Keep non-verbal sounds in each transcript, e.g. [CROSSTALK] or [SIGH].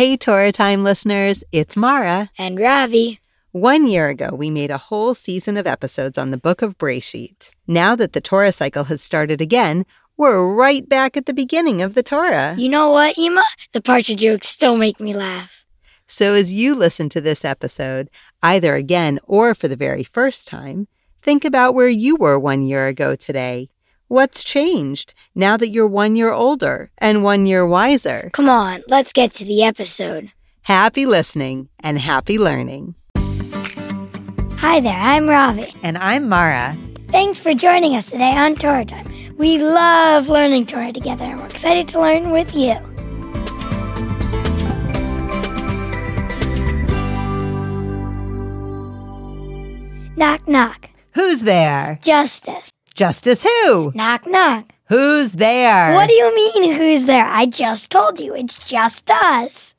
Hey, Torah Time listeners, it's Mara. And Ravi. One year ago, we made a whole season of episodes on the book of Breshit. Now that the Torah cycle has started again, we're right back at the beginning of the Torah. You know what, Ema? The Parsha jokes still make me laugh. So as you listen to this episode, either again or for the very first time, think about where you were one year ago today. What's changed now that you're one year older and one year wiser? Come on, let's get to the episode. Happy listening and happy learning. Hi there, I'm Ravi. And I'm Mara. Thanks for joining us today on Torah Time. We love learning Torah together and we're excited to learn with you. Knock, knock. Who's there? Justice. Justice who? Knock, knock. Who's there? What do you mean, who's there? I just told you, it's just us.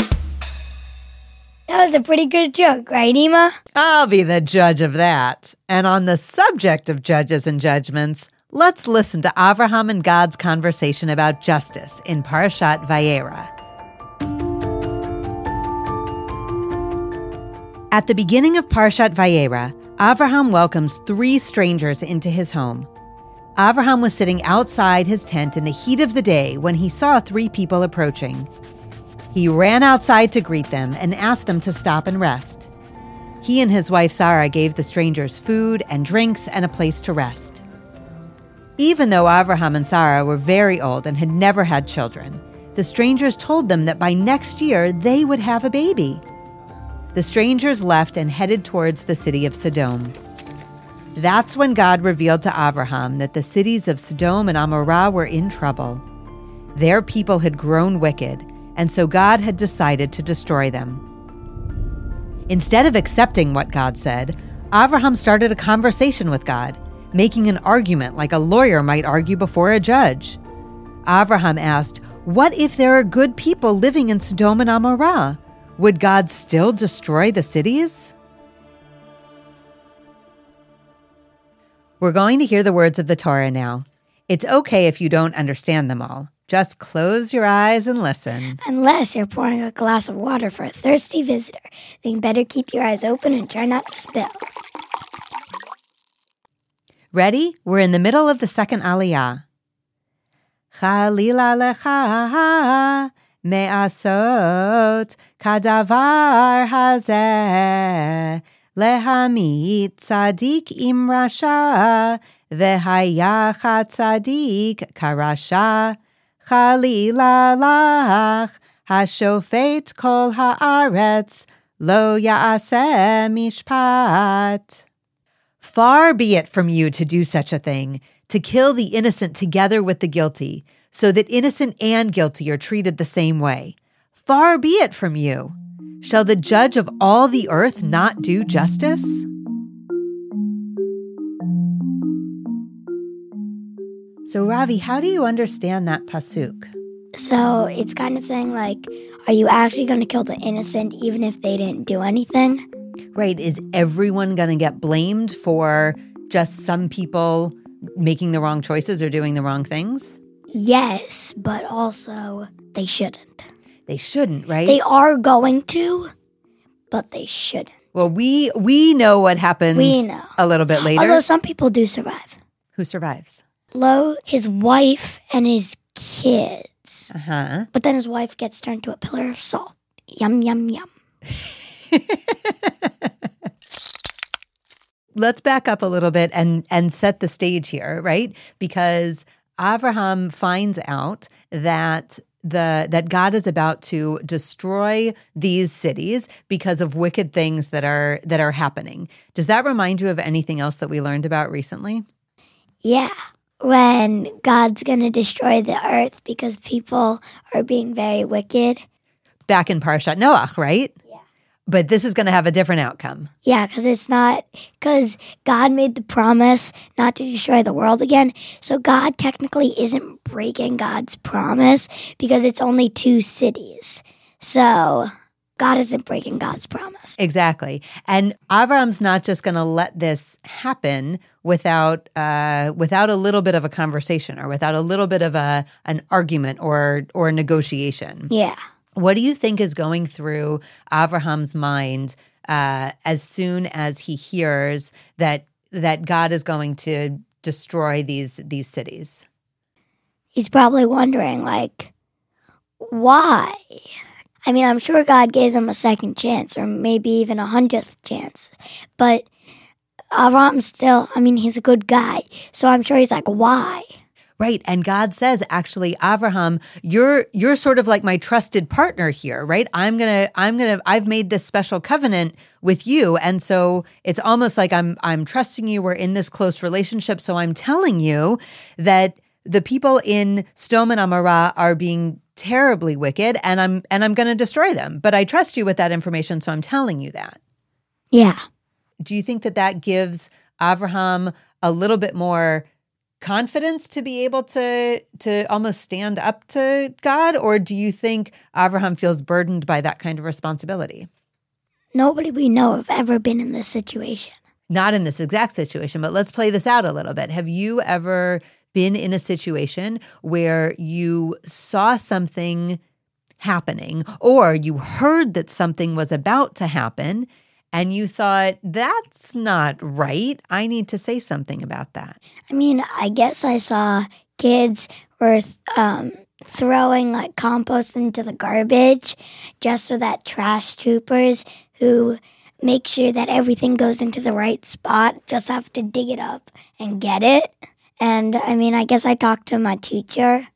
That was a pretty good joke, right, Ema? I'll be the judge of that. And on the subject of judges and judgments, let's listen to Avraham and God's conversation about justice in Parashat Vayera. At the beginning of Parashat Vayera, Avraham welcomes three strangers into his home. Avraham was sitting outside his tent in the heat of the day when he saw three people approaching. He ran outside to greet them and asked them to stop and rest. He and his wife Sarah gave the strangers food and drinks and a place to rest. Even though Avraham and Sarah were very old and had never had children, the strangers told them that by next year they would have a baby. The strangers left and headed towards the city of Sodom. That's when God revealed to Avraham that the cities of Sodom and Amorah were in trouble. Their people had grown wicked, and so God had decided to destroy them. Instead of accepting what God said, Avraham started a conversation with God, making an argument like a lawyer might argue before a judge. Avraham asked, What if there are good people living in Sodom and Amorah? Would God still destroy the cities? We're going to hear the words of the Torah now. It's okay if you don't understand them all. Just close your eyes and listen. Unless you're pouring a glass of water for a thirsty visitor, then better keep your eyes open and try not to spill. Ready? We're in the middle of the second aliyah. Chalila lecha me'asot kadavar hazeh להמית צדיק עם רשע, והיה צדיק כרשע, חלילה לך, השופט כל הארץ, לא יעשה משפט. Far be it from you to do such a thing, to kill the innocent together with the guilty, so that innocent and guilty are treated the same way. Far be it from you. Shall the judge of all the earth not do justice? So, Ravi, how do you understand that pasuk? So it's kind of saying, like, are you actually going to kill the innocent even if they didn't do anything? Right. Is everyone going to get blamed for just some people making the wrong choices or doing the wrong things? Yes, but also they shouldn't. They shouldn't, right? They are going to, but they shouldn't. Well, we we know what happens We know. a little bit later. Although some people do survive. Who survives? Lot, his wife and his kids. Uh-huh. But then his wife gets turned to a pillar of salt. Yum, yum, yum. [LAUGHS] Let's back up a little bit and and set the stage here, right? Because Abraham finds out that the that God is about to destroy these cities because of wicked things that are that are happening. Does that remind you of anything else that we learned about recently? Yeah. When God's going to destroy the earth because people are being very wicked. Back in Parashat Noach, right? But this is going to have a different outcome. Yeah, because it's not, because God made the promise not to destroy the world again. So God technically isn't breaking God's promise because it's only two cities. So God isn't breaking God's promise. Exactly. And Avram's not just going to let this happen without uh, without a little bit of a conversation or without a little bit of a an argument or or a negotiation. Yeah. What do you think is going through Abraham's mind uh, as soon as he hears that that God is going to destroy these these cities? He's probably wondering, like, why? I mean, I'm sure God gave them a second chance, or maybe even a hundredth chance, but Avram still, I mean, he's a good guy, so I'm sure he's like, why? Right. And God says, actually, Abraham, you're you're sort of like my trusted partner here, right? I'm gonna, I'm gonna, I've made this special covenant with you. And so it's almost like I'm I'm trusting you. We're in this close relationship. So I'm telling you that the people in Sodom and Amorah are being terribly wicked and I'm and I'm gonna destroy them. But I trust you with that information, so I'm telling you that. Yeah. Do you think that that gives Abraham a little bit more confidence to be able to to almost stand up to God or do you think Abraham feels burdened by that kind of responsibility? Nobody we know have ever been in this situation. Not in this exact situation, but let's play this out a little bit. Have you ever been in a situation where you saw something happening or you heard that something was about to happen and you thought, that's not right. I need to say something about that. I mean, I guess I saw kids were um, throwing like compost into the garbage just so that trash troopers who make sure that everything goes into the right spot just have to dig it up and get it. And I mean, I guess I talked to my teacher,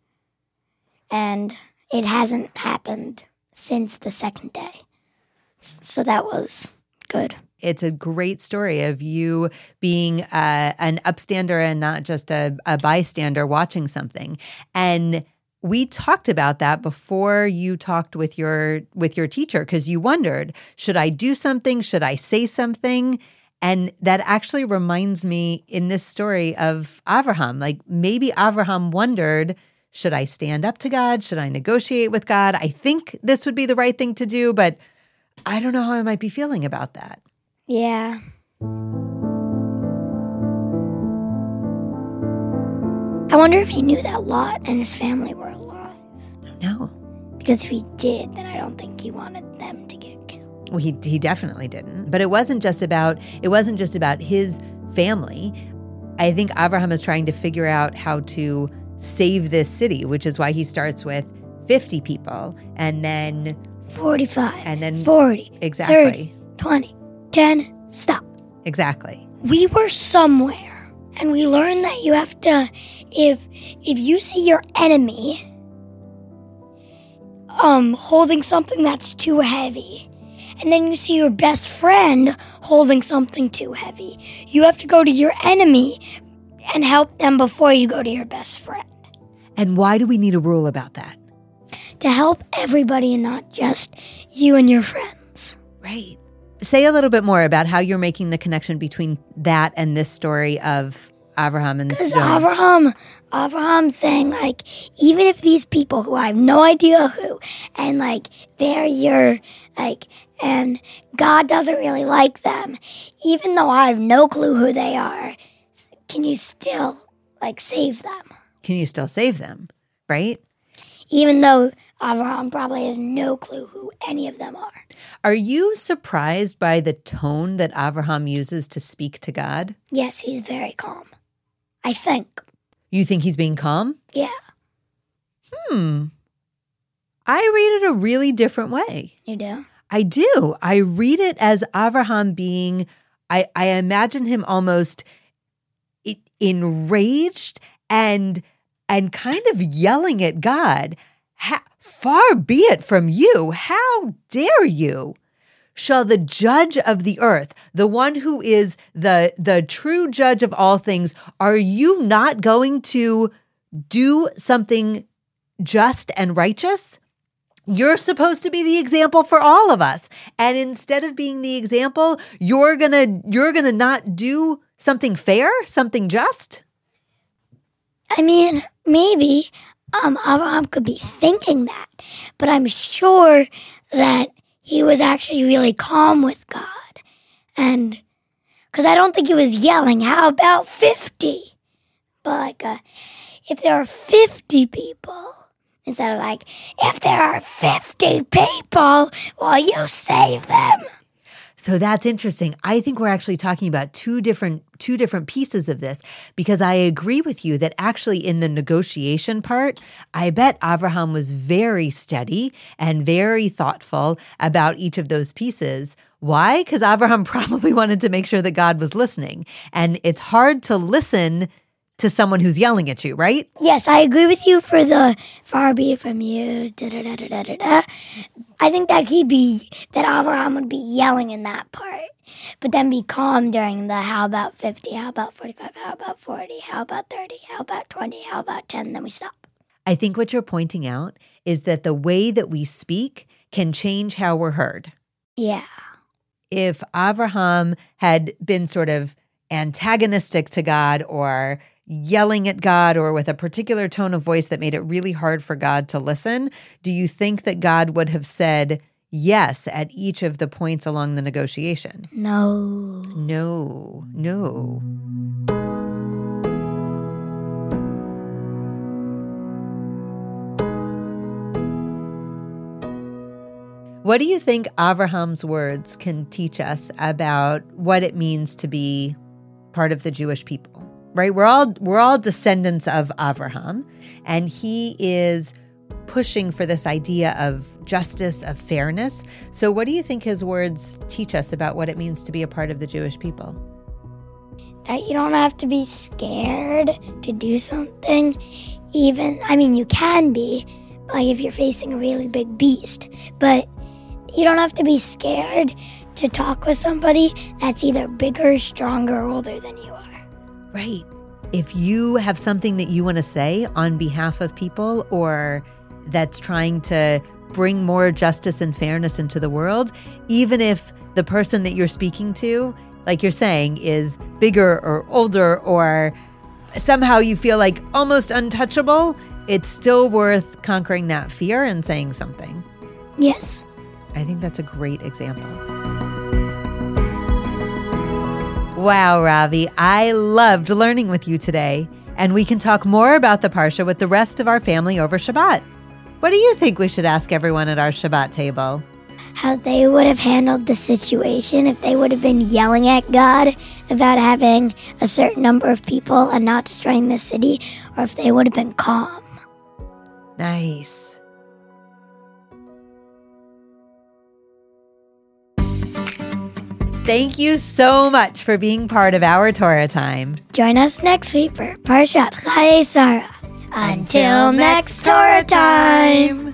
and it hasn't happened since the second day. So that was good. It's a great story of you being uh, an upstander and not just a, a bystander watching something. And we talked about that before you talked with your with your teacher because you wondered should i do something? Should i say something? And that actually reminds me in this story of abraham like maybe abraham wondered should i stand up to god? Should i negotiate with god? I think this would be the right thing to do but I don't know how I might be feeling about that. Yeah. I wonder if he knew that Lot and his family were alive. I don't know. Because if he did, then I don't think he wanted them to get killed. Well, he he definitely didn't. But it wasn't just about it wasn't just about his family. I think Abraham is trying to figure out how to save this city, which is why he starts with 50 people and then 45. And then 40. Exactly. 30, 20, 10, stop. Exactly. We were somewhere and we learned that you have to if if you see your enemy um holding something that's too heavy and then you see your best friend holding something too heavy, you have to go to your enemy and help them before you go to your best friend. And why do we need a rule about that? To help everybody and not just you and your friends. Right. Say a little bit more about how you're making the connection between that and this story of Abraham and Because Abraham, Abraham saying like, even if these people who I have no idea who, and like they're your like, and God doesn't really like them, even though I have no clue who they are, can you still like save them? Can you still save them? Right? Even though Avraham probably has no clue who any of them are. Are you surprised by the tone that Avraham uses to speak to God? Yes, he's very calm. I think. You think he's being calm? Yeah. Hmm. I read it a really different way. You do? I do. I read it as Avraham being, I, I imagine him almost enraged and and kind of yelling at God. Far be it from you. How dare you? Shall the judge of the earth, the one who is the, the true judge of all things, are you not going to do something just and righteous? You're supposed to be the example for all of us. And instead of being the example, you're going to you're going to not do something fair, something just? I mean, maybe um, Abraham could be thinking that, but I'm sure that he was actually really calm with God. And because I don't think he was yelling, How about 50? But like, uh, if there are 50 people instead of like, if there are 50 people, will you save them? So that's interesting. I think we're actually talking about two different two different pieces of this because I agree with you that actually in the negotiation part, I bet Abraham was very steady and very thoughtful about each of those pieces. Why? Because Abraham [LAUGHS] probably wanted to make sure that God was listening. And it's hard to listen to someone who's yelling at you, right? Yes, I agree with you for the far be it from you. Da, da, da, da, da, da. I think that he'd be that Abraham would be yelling in that part, but then be calm during the how about fifty, how about forty five, how about forty, how about thirty, how about twenty, how about ten. Then we stop. I think what you're pointing out is that the way that we speak can change how we're heard. Yeah. If Abraham had been sort of antagonistic to God or yelling at God or with a particular tone of voice that made it really hard for God to listen, do you think that God would have said yes at each of the points along the negotiation? No. No, no. What do you think Abraham's words can teach us about what it means to be part of the Jewish people? Right? We're all we're all descendants of Abraham, and he is pushing for this idea of justice, of fairness. So, what do you think his words teach us about what it means to be a part of the Jewish people? That you don't have to be scared to do something. Even, I mean, you can be, like if you're facing a really big beast, but you don't have to be scared to talk with somebody that's either bigger, stronger, older than you. Right. If you have something that you want to say on behalf of people or that's trying to bring more justice and fairness into the world, even if the person that you're speaking to, like you're saying, is bigger or older or somehow you feel like almost untouchable, it's still worth conquering that fear and saying something. Yes. I think that's a great example. Wow, Ravi, I loved learning with you today. And we can talk more about the Parsha with the rest of our family over Shabbat. What do you think we should ask everyone at our Shabbat table? How they would have handled the situation if they would have been yelling at God about having a certain number of people and not destroying the city, or if they would have been calm. Nice. Thank you so much for being part of our Torah time. Join us next week for Parshat Chayei Sarah. Until next Torah time.